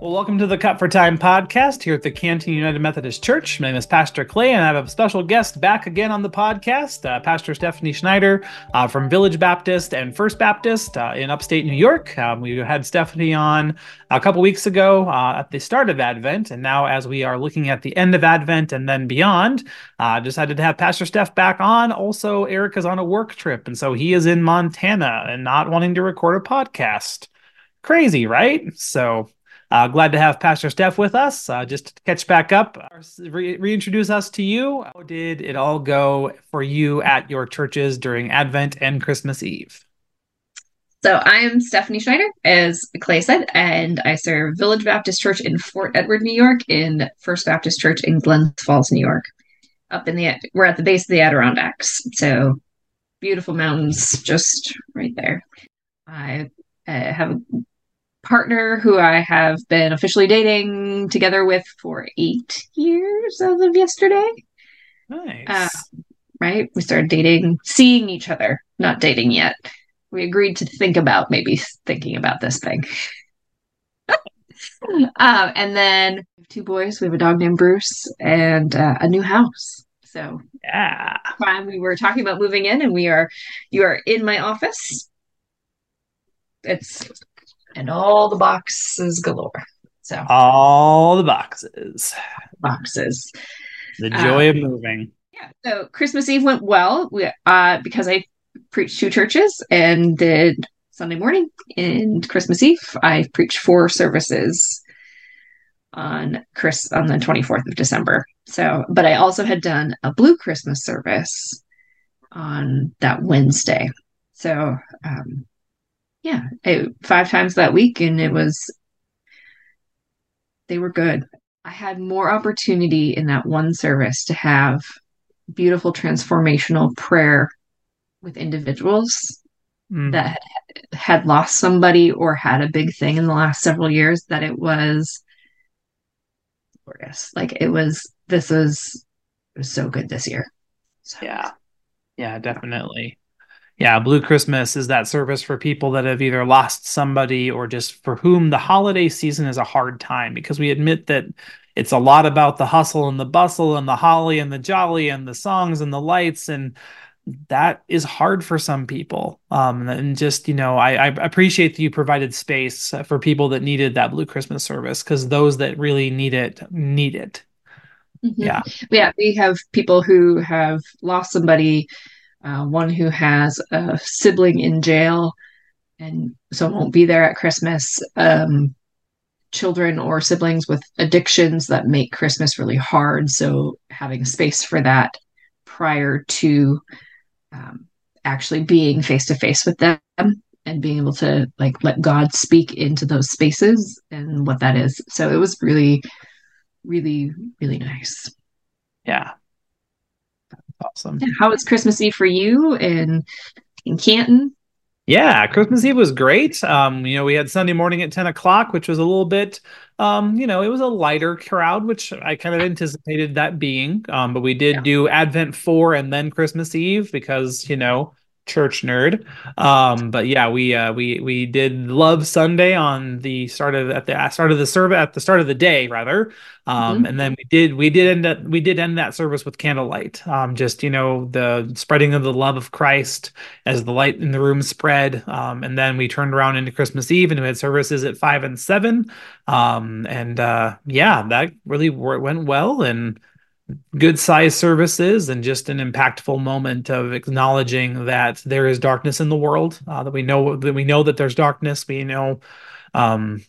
Well, welcome to the Cut for Time podcast here at the Canton United Methodist Church. My name is Pastor Clay, and I have a special guest back again on the podcast, uh, Pastor Stephanie Schneider uh, from Village Baptist and First Baptist uh, in upstate New York. Um, we had Stephanie on a couple weeks ago uh, at the start of Advent, and now as we are looking at the end of Advent and then beyond, uh, decided to have Pastor Steph back on. Also, Eric is on a work trip, and so he is in Montana and not wanting to record a podcast. Crazy, right? So uh, glad to have Pastor Steph with us. Uh, just to catch back up, re- reintroduce us to you. How did it all go for you at your churches during Advent and Christmas Eve? So I am Stephanie Schneider, as Clay said, and I serve Village Baptist Church in Fort Edward, New York, in First Baptist Church in Glens Falls, New York. Up in the we're at the base of the Adirondacks, so beautiful mountains just right there. I uh, have a partner who I have been officially dating together with for eight years as of yesterday. Nice. Uh, right? We started dating, seeing each other, not dating yet. We agreed to think about maybe thinking about this thing. uh, and then two boys. We have a dog named Bruce and uh, a new house. So yeah, we were talking about moving in, and we are you are in my office. It's and all the boxes galore. So all the boxes, boxes. The joy um, of moving. Yeah. So Christmas Eve went well. We, uh, because I preached two churches and did Sunday morning and Christmas Eve. I preached four services on Chris on the 24th of December. So, but I also had done a blue Christmas service on that Wednesday. So, um, yeah, it, five times that week, and it was they were good. I had more opportunity in that one service to have beautiful transformational prayer with individuals mm. that had lost somebody or had a big thing in the last several years that it was glorious. Like it was this was it was so good this year. So. Yeah. Yeah, definitely yeah, Blue Christmas is that service for people that have either lost somebody or just for whom the holiday season is a hard time because we admit that it's a lot about the hustle and the bustle and the holly and the jolly and the songs and the lights and that is hard for some people. Um, and just you know I, I, appreciate that you provided space for people that needed that blue christmas service because those that really need it need it. Mm-hmm. yeah. Yeah we have people who have lost somebody uh, one who has a sibling in jail and so won't be there at Christmas. Um, children or siblings with addictions that make Christmas really hard. So having space for that prior to um, actually being face to face with them and being able to like let God speak into those spaces and what that is. So it was really, really, really nice. Yeah. Awesome. How was Christmas Eve for you in in Canton? Yeah, Christmas Eve was great. Um, you know, we had Sunday morning at 10 o'clock, which was a little bit um, you know, it was a lighter crowd, which I kind of anticipated that being. Um, but we did yeah. do Advent 4 and then Christmas Eve because, you know, church nerd. Um, but yeah, we uh, we we did Love Sunday on the start of at the start of the service at the start of the day rather. Um, mm-hmm. and then we did we did end up, we did end that service with candlelight. Um, just you know the spreading of the love of Christ as the light in the room spread. Um, and then we turned around into Christmas Eve and we had services at five and seven. Um, and uh, yeah, that really went well and good size services and just an impactful moment of acknowledging that there is darkness in the world uh, that we know that we know that there's darkness we know um,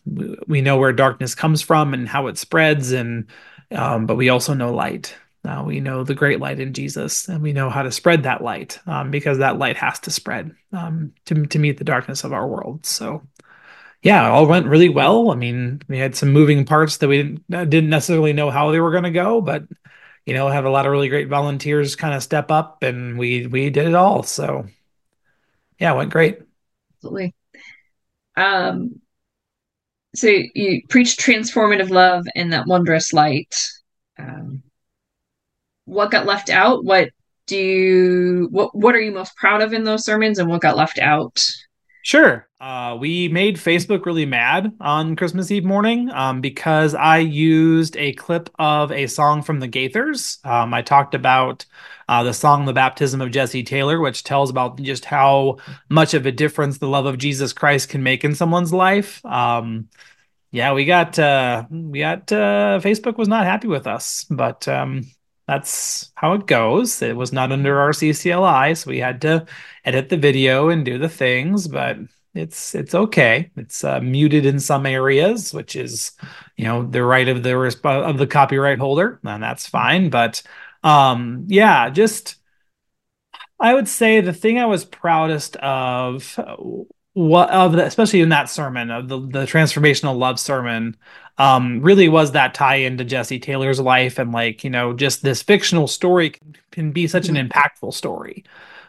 we know where darkness comes from and how it spreads and um, but we also know light uh, we know the great light in Jesus, and we know how to spread that light um, because that light has to spread um, to to meet the darkness of our world. So, yeah, all went really well. I mean, we had some moving parts that we didn't didn't necessarily know how they were going to go, but you know, have a lot of really great volunteers kind of step up and we we did it all. So yeah, it went great. Absolutely. Um so you preach transformative love and that wondrous light. Um what got left out? What do you what what are you most proud of in those sermons and what got left out? Sure. Uh, we made Facebook really mad on Christmas Eve morning um, because I used a clip of a song from the Gaithers. Um, I talked about uh, the song "The Baptism of Jesse Taylor," which tells about just how much of a difference the love of Jesus Christ can make in someone's life. Um, yeah, we got uh, we got uh, Facebook was not happy with us, but um, that's how it goes. It was not under our CCLI, so we had to edit the video and do the things, but it's it's okay. It's uh, muted in some areas, which is you know the right of the of the copyright holder, and that's fine. But um, yeah, just I would say the thing I was proudest of what of the, especially in that sermon of the, the transformational love sermon um really was that tie into jesse taylor's life and like you know just this fictional story can, can be such an mm-hmm. impactful story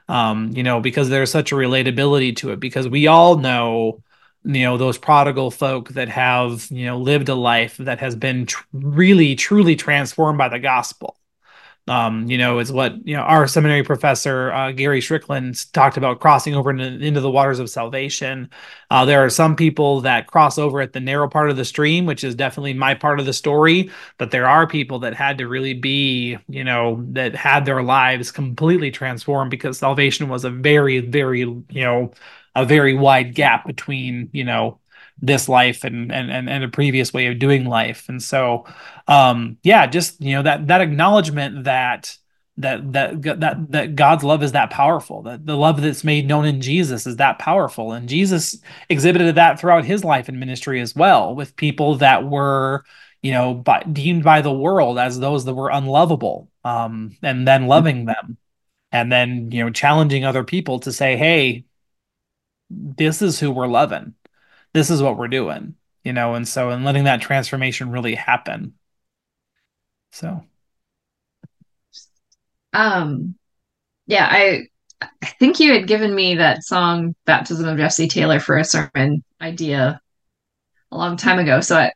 um you know because there's such a relatability to it because we all know you know those prodigal folk that have you know lived a life that has been tr- really truly transformed by the gospel um, you know, is what you know our seminary professor uh, Gary Strickland talked about crossing over into, into the waters of salvation. Uh, there are some people that cross over at the narrow part of the stream, which is definitely my part of the story. But there are people that had to really be, you know, that had their lives completely transformed because salvation was a very, very, you know, a very wide gap between, you know, this life and and and, and a previous way of doing life. And so um yeah just you know that that acknowledgement that that that that that God's love is that powerful that the love that's made known in Jesus is that powerful. And Jesus exhibited that throughout his life and ministry as well with people that were you know by, deemed by the world as those that were unlovable um and then loving them. And then you know challenging other people to say hey this is who we're loving this is what we're doing, you know, and so and letting that transformation really happen. So um yeah, I I think you had given me that song Baptism of Jesse Taylor for a sermon idea a long time ago. So I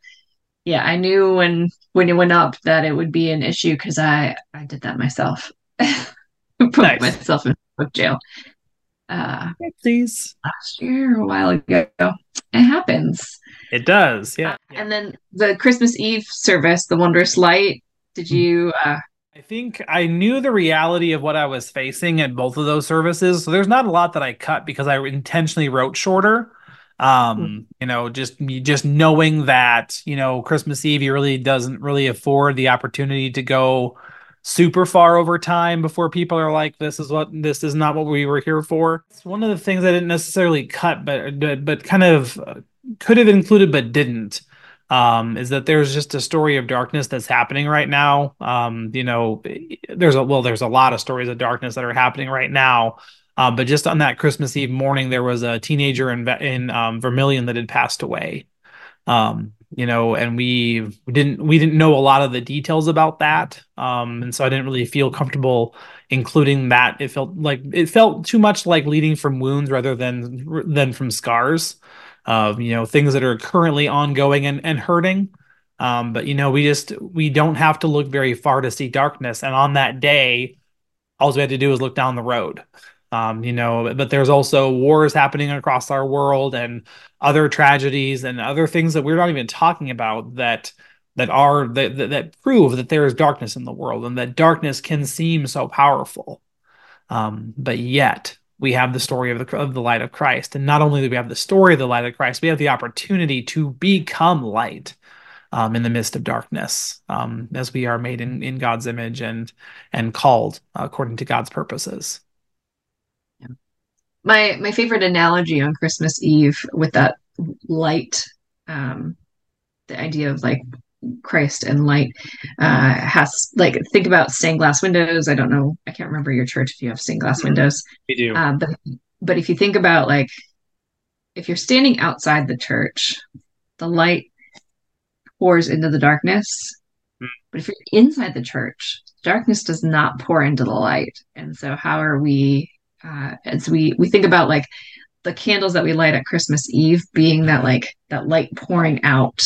yeah, I knew when when it went up that it would be an issue because I I did that myself. Put nice. myself in jail uh Please. last year, a while ago. It happens. It does, yeah. Uh, and then the Christmas Eve service, the Wondrous Light. Did mm-hmm. you? uh I think I knew the reality of what I was facing at both of those services, so there's not a lot that I cut because I intentionally wrote shorter. Um, mm-hmm. you know, just just knowing that you know Christmas Eve, he really doesn't really afford the opportunity to go super far over time before people are like this is what this is not what we were here for. It's one of the things i didn't necessarily cut but but, kind of uh, could have included but didn't um, is that there's just a story of darkness that's happening right now. Um, you know there's a well there's a lot of stories of darkness that are happening right now. Um, but just on that christmas eve morning there was a teenager in in um, Vermillion that had passed away. Um, you know, and we didn't we didn't know a lot of the details about that, um, and so I didn't really feel comfortable including that. It felt like it felt too much like leading from wounds rather than than from scars, uh, you know, things that are currently ongoing and and hurting. Um, but you know, we just we don't have to look very far to see darkness, and on that day, all we had to do was look down the road um, you know but there's also wars happening across our world and other tragedies and other things that we're not even talking about that that are that, that, prove that there is darkness in the world and that darkness can seem so powerful. Um, but yet we have the story of the of the light of Christ. And not only do we have the story of the light of Christ we have the opportunity to become light um, in the midst of darkness um, as we are made in, in God's image and and called according to God's purposes my my favorite analogy on Christmas Eve with that light, um, the idea of like Christ and light uh, has like think about stained glass windows. I don't know. I can't remember your church if you have stained glass windows. We do. Um, but but if you think about like if you're standing outside the church, the light pours into the darkness. Mm. But if you're inside the church, darkness does not pour into the light. And so how are we uh, as we we think about like the candles that we light at Christmas Eve being that like that light pouring out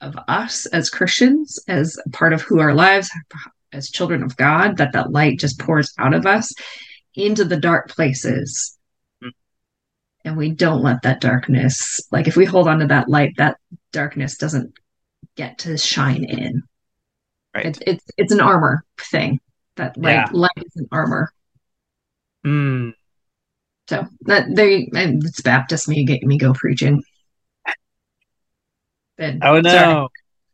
of us as Christians as part of who our lives as children of God that that light just pours out of us into the dark places. And we don't let that darkness like if we hold on to that light that darkness doesn't get to shine in. Right. It's it's, it's an armor thing. That light yeah. light is an armor mm. so that they it's baptist me get me go preaching but, oh no sorry.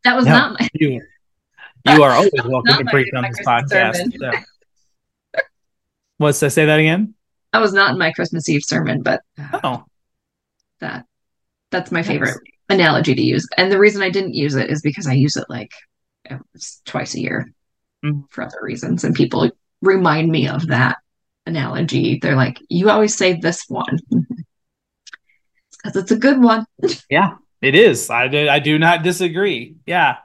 that was no, not my you, you are always welcome to preach on this podcast so. what's to say that again I was not in my Christmas Eve sermon, but oh, that that's my favorite nice. analogy to use. And the reason I didn't use it is because I use it like twice a year mm. for other reasons, and people remind me of that analogy. They're like, "You always say this one." because it's a good one. yeah, it is. I do, I do not disagree. Yeah.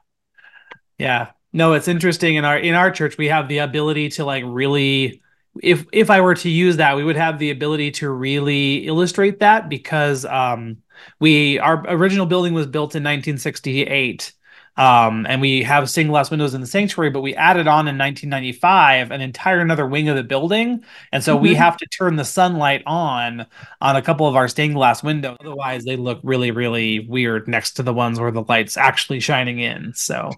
Yeah. No, it's interesting in our in our church we have the ability to like really if if I were to use that, we would have the ability to really illustrate that because um, we our original building was built in 1968. Um, and we have stained glass windows in the sanctuary, but we added on in 1995 an entire another wing of the building, and so mm-hmm. we have to turn the sunlight on on a couple of our stained glass windows. Otherwise, they look really, really weird next to the ones where the light's actually shining in. So,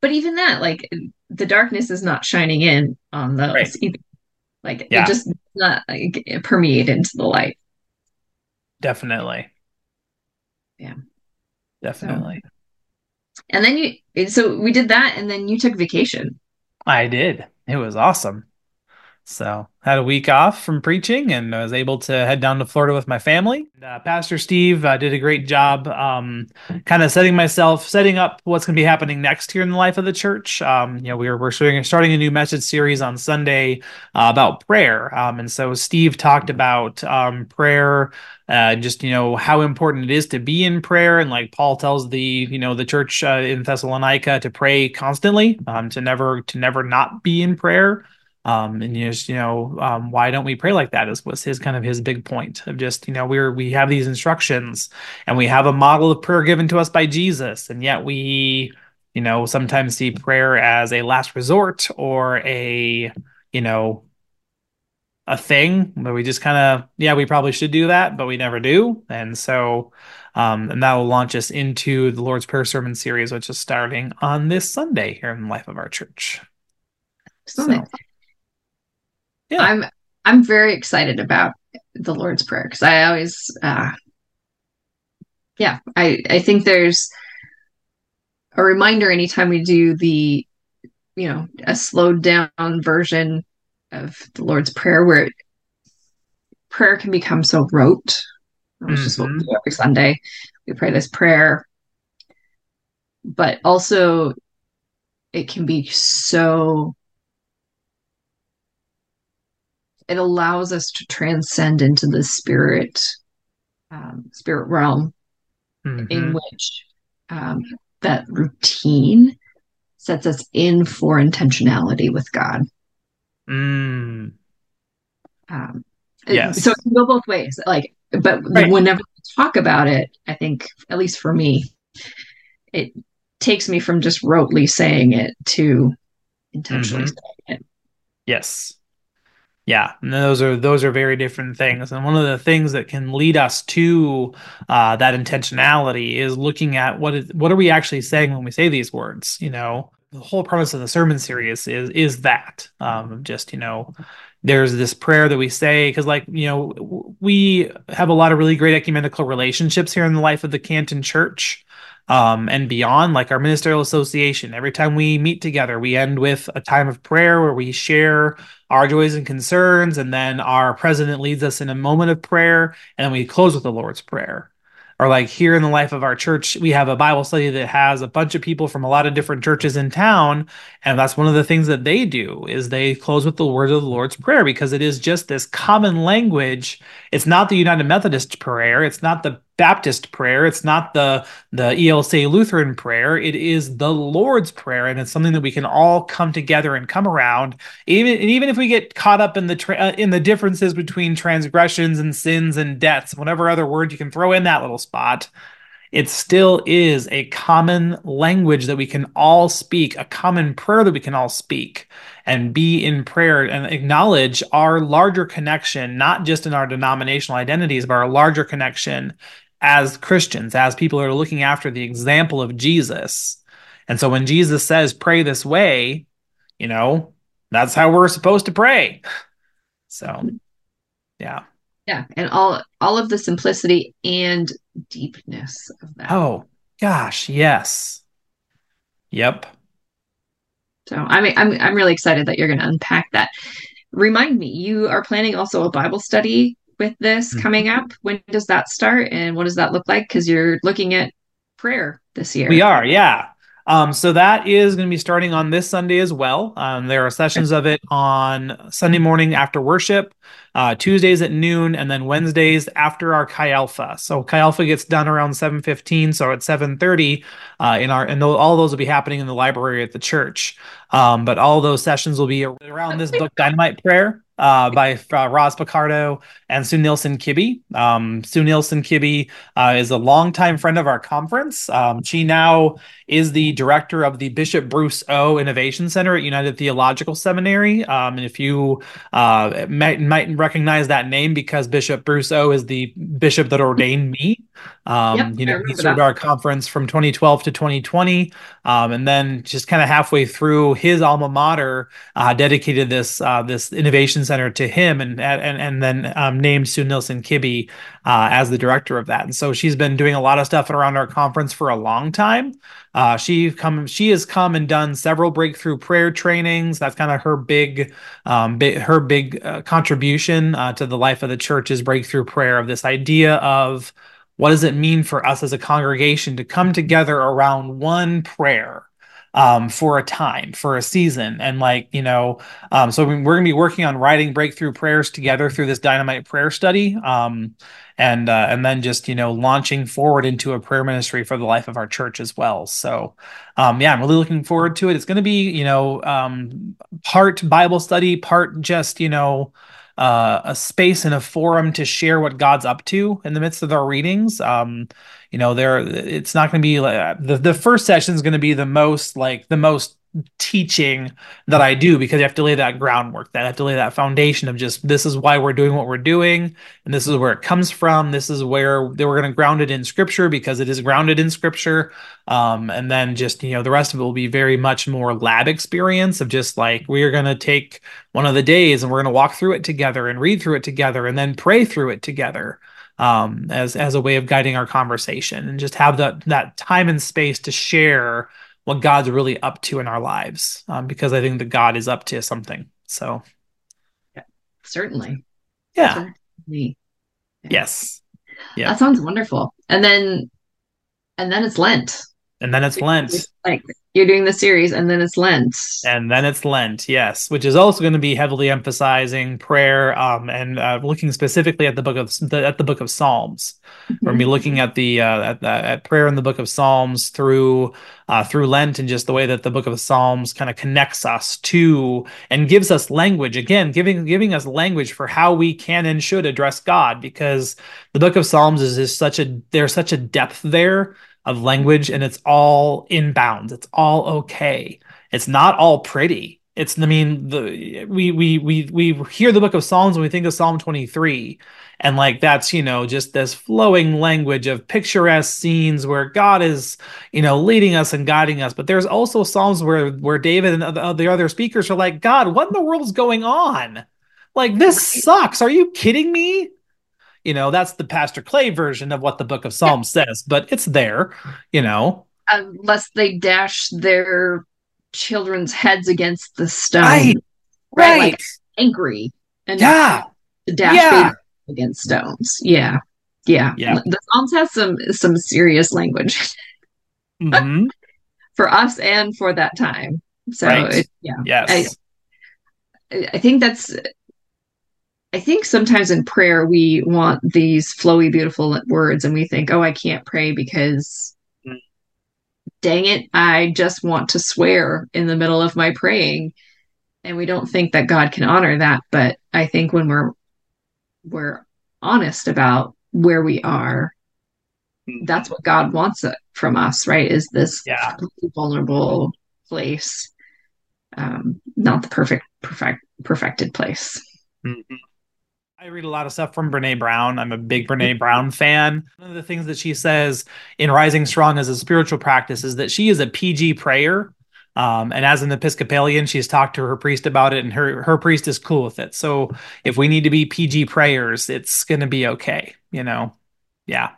but even that, like the darkness is not shining in on those right. either. Like yeah. it just not like, permeate into the light. Definitely. Yeah. Definitely. So, and then you so we did that and then you took vacation. I did. It was awesome. So had a week off from preaching and I was able to head down to Florida with my family. Uh, Pastor Steve uh, did a great job, um, kind of setting myself, setting up what's going to be happening next here in the life of the church. Um, you know, we are we're starting, a new message series on Sunday uh, about prayer, um, and so Steve talked about um, prayer. Uh, just you know how important it is to be in prayer, and like Paul tells the you know the church uh, in Thessalonica to pray constantly, um, to never to never not be in prayer. Um, and you just, you know, um, why don't we pray like that? Is was his kind of his big point of just, you know, we're we have these instructions and we have a model of prayer given to us by Jesus, and yet we, you know, sometimes see prayer as a last resort or a, you know, a thing where we just kind of, yeah, we probably should do that, but we never do, and so. Um, and that will launch us into the Lord's Prayer sermon series, which is starting on this Sunday here in the life of our church. So, yeah. I'm I'm very excited about the Lord's Prayer because I always uh yeah, I I think there's a reminder anytime we do the you know, a slowed down version of the Lord's Prayer where it, prayer can become so rote. Which mm-hmm. is what we do every Sunday. We pray this prayer. But also it can be so it allows us to transcend into the spirit um, spirit realm mm-hmm. in which um, that routine sets us in for intentionality with God. Mm. Um, yes. So it can go both ways. Like, but right. whenever we talk about it, I think, at least for me, it takes me from just rotely saying it to intentionally mm-hmm. saying it. Yes. Yeah, and those are those are very different things. And one of the things that can lead us to uh, that intentionality is looking at what is what are we actually saying when we say these words. You know, the whole premise of the sermon series is is that um, just you know there's this prayer that we say because like you know we have a lot of really great ecumenical relationships here in the life of the canton church um, and beyond, like our ministerial association. Every time we meet together, we end with a time of prayer where we share our joys and concerns, and then our president leads us in a moment of prayer, and then we close with the Lord's Prayer. Or like here in the life of our church we have a bible study that has a bunch of people from a lot of different churches in town and that's one of the things that they do is they close with the words of the lord's prayer because it is just this common language. It's not the united methodist prayer. It's not the Baptist prayer. It's not the the ELCA Lutheran prayer. It is the Lord's prayer, and it's something that we can all come together and come around. Even and even if we get caught up in the tra- uh, in the differences between transgressions and sins and debts, whatever other word you can throw in that little spot, it still is a common language that we can all speak, a common prayer that we can all speak and be in prayer and acknowledge our larger connection, not just in our denominational identities, but our larger connection as Christians, as people who are looking after the example of Jesus. And so when Jesus says, pray this way, you know, that's how we're supposed to pray. So, yeah. Yeah, and all all of the simplicity and deepness of that. Oh, gosh, yes. Yep. So I mean, I'm I'm really excited that you're going to unpack that. Remind me, you are planning also a Bible study with this mm-hmm. coming up. When does that start, and what does that look like? Because you're looking at prayer this year. We are, yeah. Um, so that is going to be starting on this Sunday as well. Um, there are sessions of it on Sunday morning after worship, uh, Tuesdays at noon, and then Wednesdays after our Chi Alpha. So Chi Alpha gets done around seven fifteen. So at seven thirty, uh, in our and th- all those will be happening in the library at the church. Um, but all those sessions will be around this book, Dynamite Prayer uh, by uh, Roz Picardo and Sue Nilson Kibbey. Um, Sue Nilson Kibbey uh, is a longtime friend of our conference. Um, she now is the director of the Bishop Bruce Ough Innovation Center at United Theological Seminary. Um, and if you uh, might, might recognize that name because Bishop Bruce Ough is the bishop that ordained me. Um, yep, you know, he served our conference from 2012 to 2020, um, and then just kind of halfway through his alma mater, uh, dedicated this uh, this innovation center to him, and and and then um, named Sue Nilson Kibbey uh, as the director of that. And so she's been doing a lot of stuff around our conference for a long time. Uh, she come she has come and done several breakthrough prayer trainings. That's kind of her big, um, big her big uh, contribution uh, to the life of the church is breakthrough prayer of this idea of what does it mean for us as a congregation to come together around one prayer um, for a time, for a season. And like, you know, um, so we're going to be working on writing breakthrough prayers together through this dynamite prayer study. Um, and, uh, and then just, you know, launching forward into a prayer ministry for the life of our church as well. So, um, yeah, I'm really looking forward to it. It's going to be, you know, um, part Bible study, part just, you know, uh, a space and a forum to share what God's up to in the midst of our readings. Um, you know, there it's not going to be like the the first session is going to be the most like the most teaching that I do because you have to lay that groundwork, that I have to lay that foundation of just this is why we're doing what we're doing, and this is where it comes from. This is where we're going to ground it in scripture because it is grounded in scripture. Um, and then just you know the rest of it will be very much more lab experience of just like we are going to take one of the days and we're going to walk through it together and read through it together and then pray through it together um, as as a way of guiding our conversation and just have that that time and space to share what God's really up to in our lives um, because I think that God is up to something. So, yeah, certainly. Yeah. Certainly. yeah. Yes. Yeah. That sounds wonderful. And then, and then it's Lent. And then it's Lent. Like you're doing the series and then it's Lent. And then it's Lent, yes, which is also going to be heavily emphasizing prayer um, and uh, looking specifically at the book of the, at the book of Psalms. We're going to be looking at the uh, at, at prayer in the book of Psalms through uh, through Lent and just the way that the book of Psalms kind of connects us to and gives us language again, giving giving us language for how we can and should address God because the book of Psalms is, is such a there's such a depth there of language and it's all in bounds. It's all okay. It's not all pretty. It's I mean the we we we we hear the book of Psalms when we think of Psalm 23 and like that's you know just this flowing language of picturesque scenes where God is you know leading us and guiding us but there's also psalms where where David and the, uh, the other speakers are like God what in the world is going on like this sucks are you kidding me you know, that's the Pastor Clay version of what the book of Psalms yeah. says, but it's there, you know. Unless they dash their children's heads against the stone. Right. Right. Like angry. And yeah. dash yeah. against stones. Yeah. Yeah. Yeah. The Psalms has some some serious language. mm-hmm. for us and for that time. So right. it, yeah. Yes. I, I think that's I think sometimes in prayer we want these flowy, beautiful words, and we think, "Oh, I can't pray because, mm. dang it, I just want to swear in the middle of my praying," and we don't think that God can honor that. But I think when we're we're honest about where we are, Mm-hmm. that's what God wants from us, right? Is this Yeah. vulnerable place, um, not the perfect, perfect, perfected place. Mhm. I read a lot of stuff from Brene Brown. I'm a big Brene Brown fan. One of the things that she says in Rising Strong as a spiritual practice is that she is a PG prayer. Um, and as an Episcopalian, she's talked to her priest about it, and her her priest is cool with it. So if we need to be PG prayers, it's gonna be okay. You know, yeah,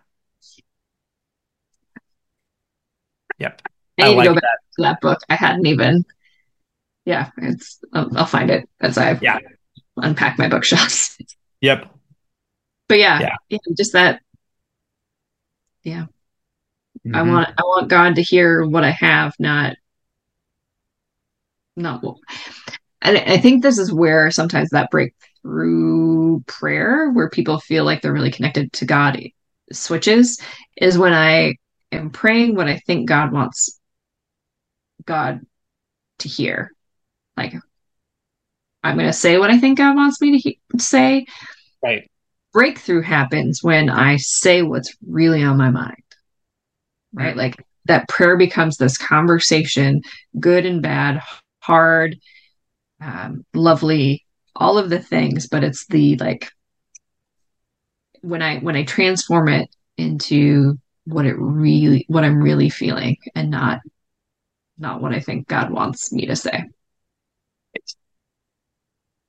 yep. I I need like to go back that. to that book. I hadn't even. Yeah, it's. I'll, I'll find it as I Yeah. unpack my bookshelves. Yep. But yeah, Yeah. yeah, just that. Yeah. I Mhm. want. I want God to hear what I have, not. Not what. And I think this is where sometimes that breakthrough prayer, where people feel like they're really connected to God, switches, is when I am praying what I think God wants God to hear. Like, I'm going to say what I think God wants me to he- say. Right. Breakthrough happens when I say what's really on my mind, right? Mhm. Like, that prayer becomes this conversation, good and bad, hard, um, lovely, all of the things, but it's the like when I when I transform it into what it really what I'm really feeling and not not what I think God wants me to say.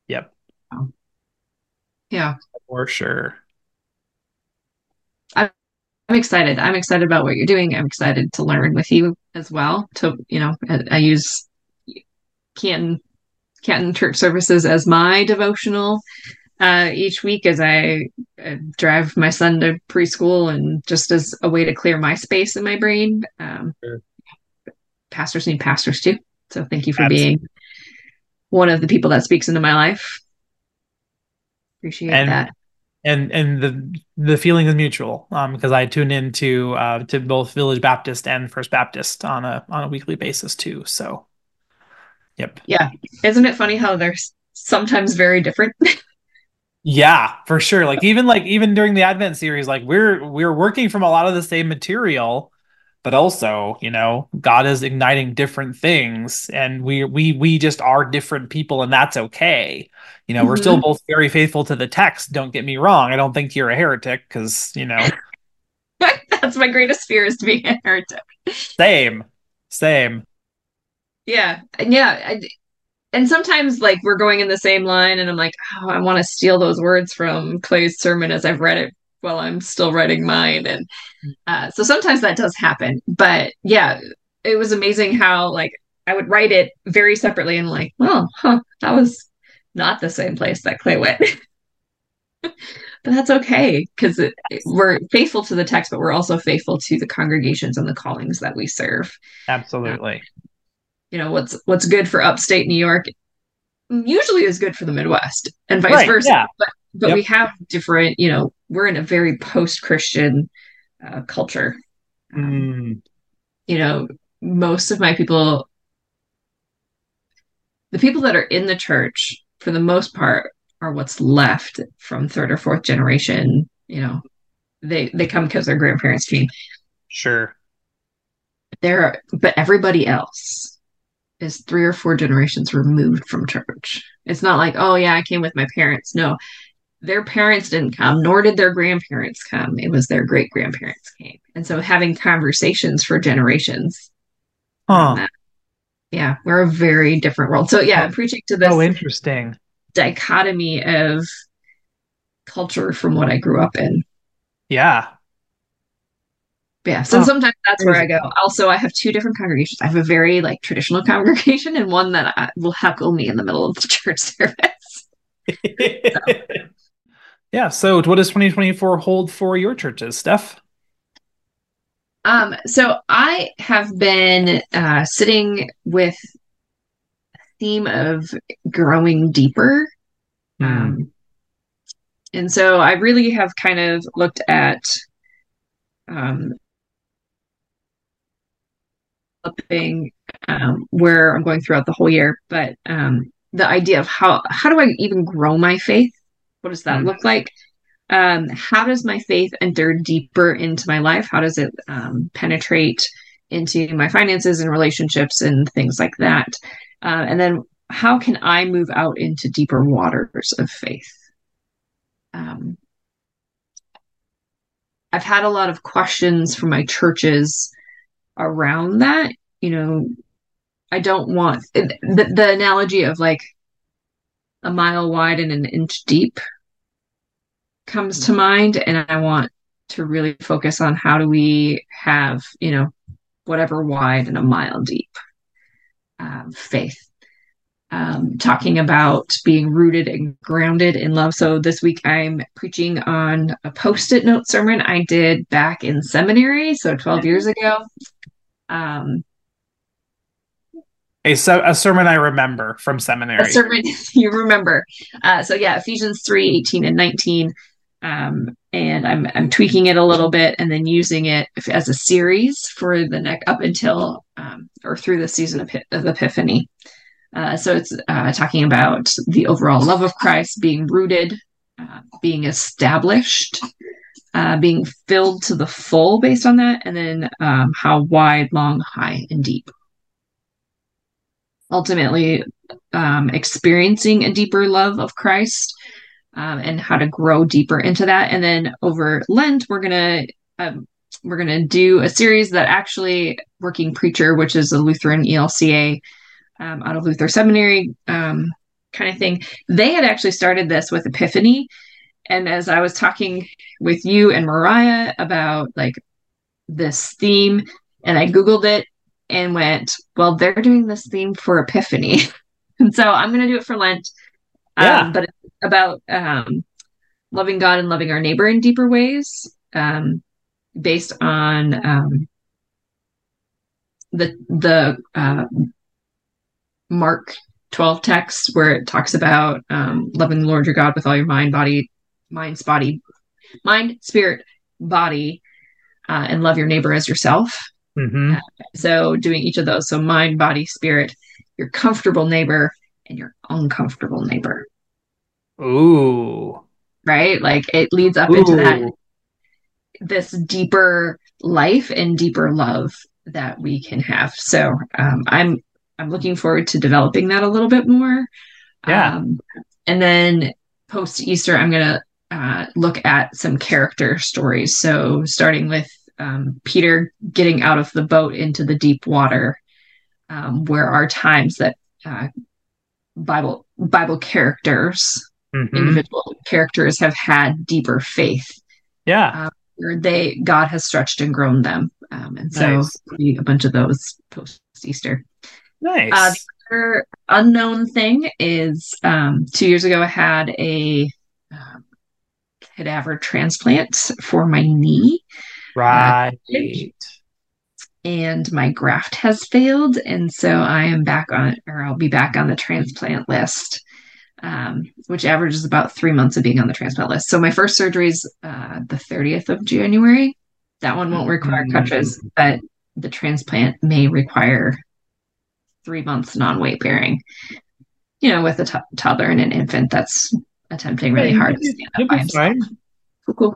Yep. Yeah. For sure. I'm excited. I'm excited about what you're doing. I'm excited to learn with you as well. To you know, I, I use Canton Canton Church services as my devotional uh, each week as I uh, drive my son to preschool and just as a way to clear my space in my brain. Um, Sure. Pastors need pastors too. So thank you for Absolutely. being one of the people that speaks into my life. Appreciate And- that. and and the the feeling is mutual um because I tune into uh to both Village Baptist and First Baptist on a on a weekly basis too so yep Yeah. Isn't it funny how they're sometimes very different? yeah for sure like even like even during the Advent series like we're we're working from a lot of the same material but also you know God is igniting different things and we we we just are different people and that's okay you know we're still mm-hmm. both very faithful to the text don't get me wrong I don't think you're a heretic because you know That's my greatest fear is to be a heretic. Same. Same. Yeah. And yeah. I, and sometimes like we're going in the same line and I'm like, oh, I want to steal those words from Clay's sermon as I've read it while I'm still writing mine. And uh, so sometimes that does happen. But yeah, it was amazing how like I would write it very separately and like, well, huh, that was not the same place that Clay went. but that's okay because we're faithful to the text, but we're also faithful to the congregations and the callings that we serve Absolutely. you know what's what's good for upstate New York usually is good for the Midwest and vice Right, versa. yeah. But but Yep. we have different, you know, we're in a very post-Christian uh, culture. Um, Mm, you know, most of my people, the people that are in the church, for the most part, are what's left from third or fourth generation. You know, they they come because their grandparents came. sure. There, are, but everybody else is three or four generations removed from church. It's not like, oh yeah, I came with my parents. No, their parents didn't come, nor did their grandparents come. It was their great grandparents came, and so having conversations for generations. on Huh. that. Yeah, we're a very different world. So yeah, I'm preaching to this Oh, interesting. dichotomy of culture from what I grew up in. Yeah. Yeah, so Oh, sometimes that's where I go. Also, I have two different congregations. I have a very like traditional congregation and one that I, will heckle me in the middle of the church service. yeah. So, what does 2024 hold for your churches, Steph? Um, so I have been uh, sitting with a theme of growing deeper. Hmm. Um, and so I really have kind of looked at um, developing um, where I'm going throughout the whole year, but um, the idea of how how do I even grow my faith? What does that Hmm. look like? um, how does my faith enter deeper into my life? How does it um, penetrate into my finances and relationships and things like that? Uh, and then how can I move out into deeper waters of faith? Um, I've had a lot of questions from my churches around that. You know, I don't want the, the analogy of like a mile wide and an inch deep comes to mind and I want to really focus on how do we have, you know, whatever wide and a mile deep um, faith. Um, talking about being rooted and grounded in love. So this week I'm preaching on a post-it note sermon I did back in seminary, so 12 years ago. Um, a, so, a sermon I remember from seminary. A sermon you remember. Uh, so yeah, Ephesians 3, 18 and 19. Um, and I'm I'm tweaking it a little bit and then using it as a series for the neck up until um, or through the season of, of Epiphany. Uh, so it's uh, talking about the overall love of Christ being rooted, uh, being established, uh, being filled to the full based on that, and then um, how wide, long, high, and deep. Ultimately, um, experiencing a deeper love of Christ um, and how to grow deeper into that. And then over Lent, we're gonna um, we're gonna do a series that actually Working Preacher, which is a Lutheran ELCA um, out of Luther Seminary um, kind of thing. They had actually started this with Epiphany, and as I was talking with you and Mariah about like this theme, and I googled it and went, well, they're doing this theme for Epiphany. and so I'm going to do it for Lent. Yeah. Um, but about um, loving God and loving our neighbor in deeper ways, um, based on um, the the uh, Mark 12 text where it talks about um, loving the Lord your God with all your mind, body, mind, body, mind, spirit, body, uh, and love your neighbor as yourself. Mm-hmm. Uh, so doing each of those, so mind, body, spirit, your comfortable neighbor, and your uncomfortable neighbor. Ooh. Right? Like it leads up Ooh. into that this deeper life and deeper love that we can have. So um, I'm I'm looking forward to developing that a little bit more. Yeah. Um, and then post Easter, I'm gonna uh, look at some character stories. So starting with um, Peter getting out of the boat into the deep water, um, where are times that uh, Bible Bible characters mm-hmm. individual characters have had deeper faith. Yeah. Where they God has stretched and grown them. Um, and so nice. a bunch of those post Easter. Nice. Uh, the other unknown thing is um, two years ago I had a um, cadaver transplant for my knee. Right. Uh, and my graft has failed, and so I am back on, or I'll be back on the transplant list um, which averages about three months of being on the transplant list. So my first surgery is uh, the 30th of January. That one won't require mm-hmm. crutches, but the transplant may require three months non weight bearing. You know, with a t- toddler and an infant, that's attempting really hard to stand up by himself. Cool, cool.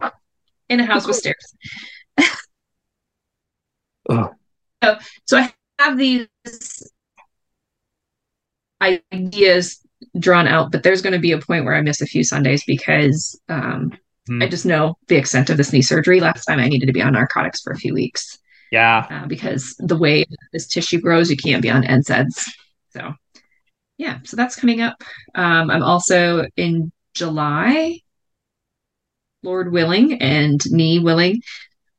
In a house cool. with stairs. oh. So, so I have these ideas drawn out, but there's going to be a point where I miss a few Sundays because um, mm. I just know the extent of this knee surgery. Last time I needed to be on narcotics for a few weeks. Yeah. Uh, because the way this tissue grows, you can't be on NSAIDs. So, yeah, so that's coming up. Um, I'm also in July, Lord willing and me willing,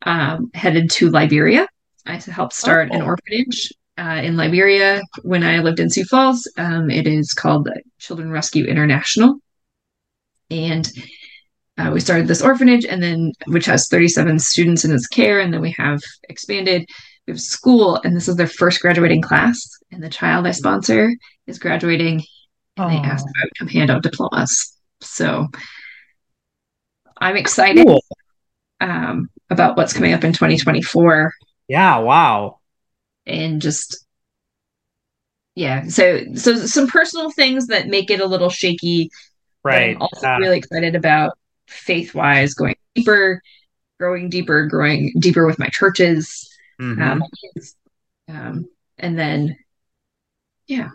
um, headed to Liberia. I helped start oh. an orphanage uh, in Liberia when I lived in Sioux Falls. Um, it is called Children Rescue International. And uh, we started this orphanage, and then which has 37 students in its care, and then we have expanded. We have school, and this is their first graduating class. And the child I sponsor is graduating, and Aww. they asked if I would come hand out diplomas. So I'm excited cool. um, about what's coming up in 2024. Yeah, wow and just yeah so so some personal things that make it a little shaky right i'm also really excited about faith wise, going deeper, growing deeper, growing deeper with my churches. Mhm. Um, um, and then, yeah,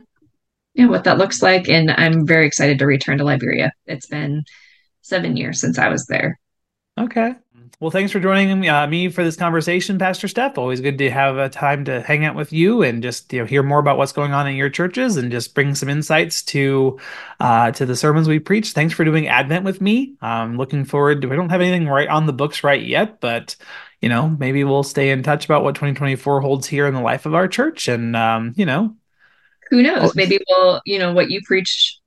yeah, what that looks like. And I'm very excited to return to Liberia. It's been seven years since I was there. Okay. Well, thanks for joining uh, me for this conversation, Pastor Steph. Always good to have a time to hang out with you and just you know hear more about what's going on in your churches and just bring some insights to uh, to the sermons we preach. Thanks for doing Advent with me. I'm looking forward to. I don't have anything right on the books right yet, but you know maybe we'll stay in touch about what 2024 holds here in the life of our church, and um, you know Who knows? Maybe we'll, you know, what you preach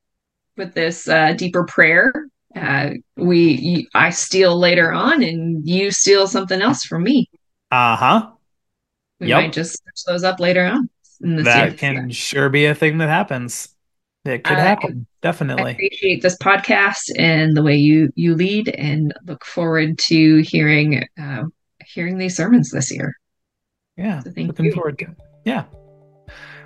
with this uh, deeper prayer. Uh, we, you, I steal later on, and you steal something else from me. uh huh. We Yep. might just switch those up later on That can sure be a thing that happens. It could I- happen, I definitely. appreciate this podcast and the way you you lead, and look forward to hearing uh, hearing these sermons this year. Yeah, So looking you. forward to it. Yeah.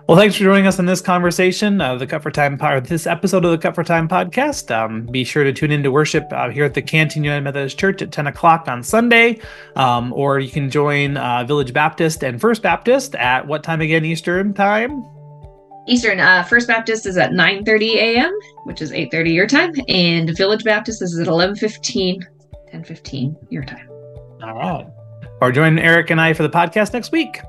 Well, thanks for joining us in this conversation of the Cut for Time pod, this episode of the Cut for Time podcast. Um, be sure to tune in to worship uh, here at the Canton United Methodist Church at 10 o'clock on Sunday, um, or you can join uh, Village Baptist and First Baptist at what time again? Eastern time? Eastern uh, First Baptist is at 9:30 a.m., which is 8:30 your time, and Village Baptist is at 11:15, 10:15 your time. All right. Or join Eric and I for the podcast next week.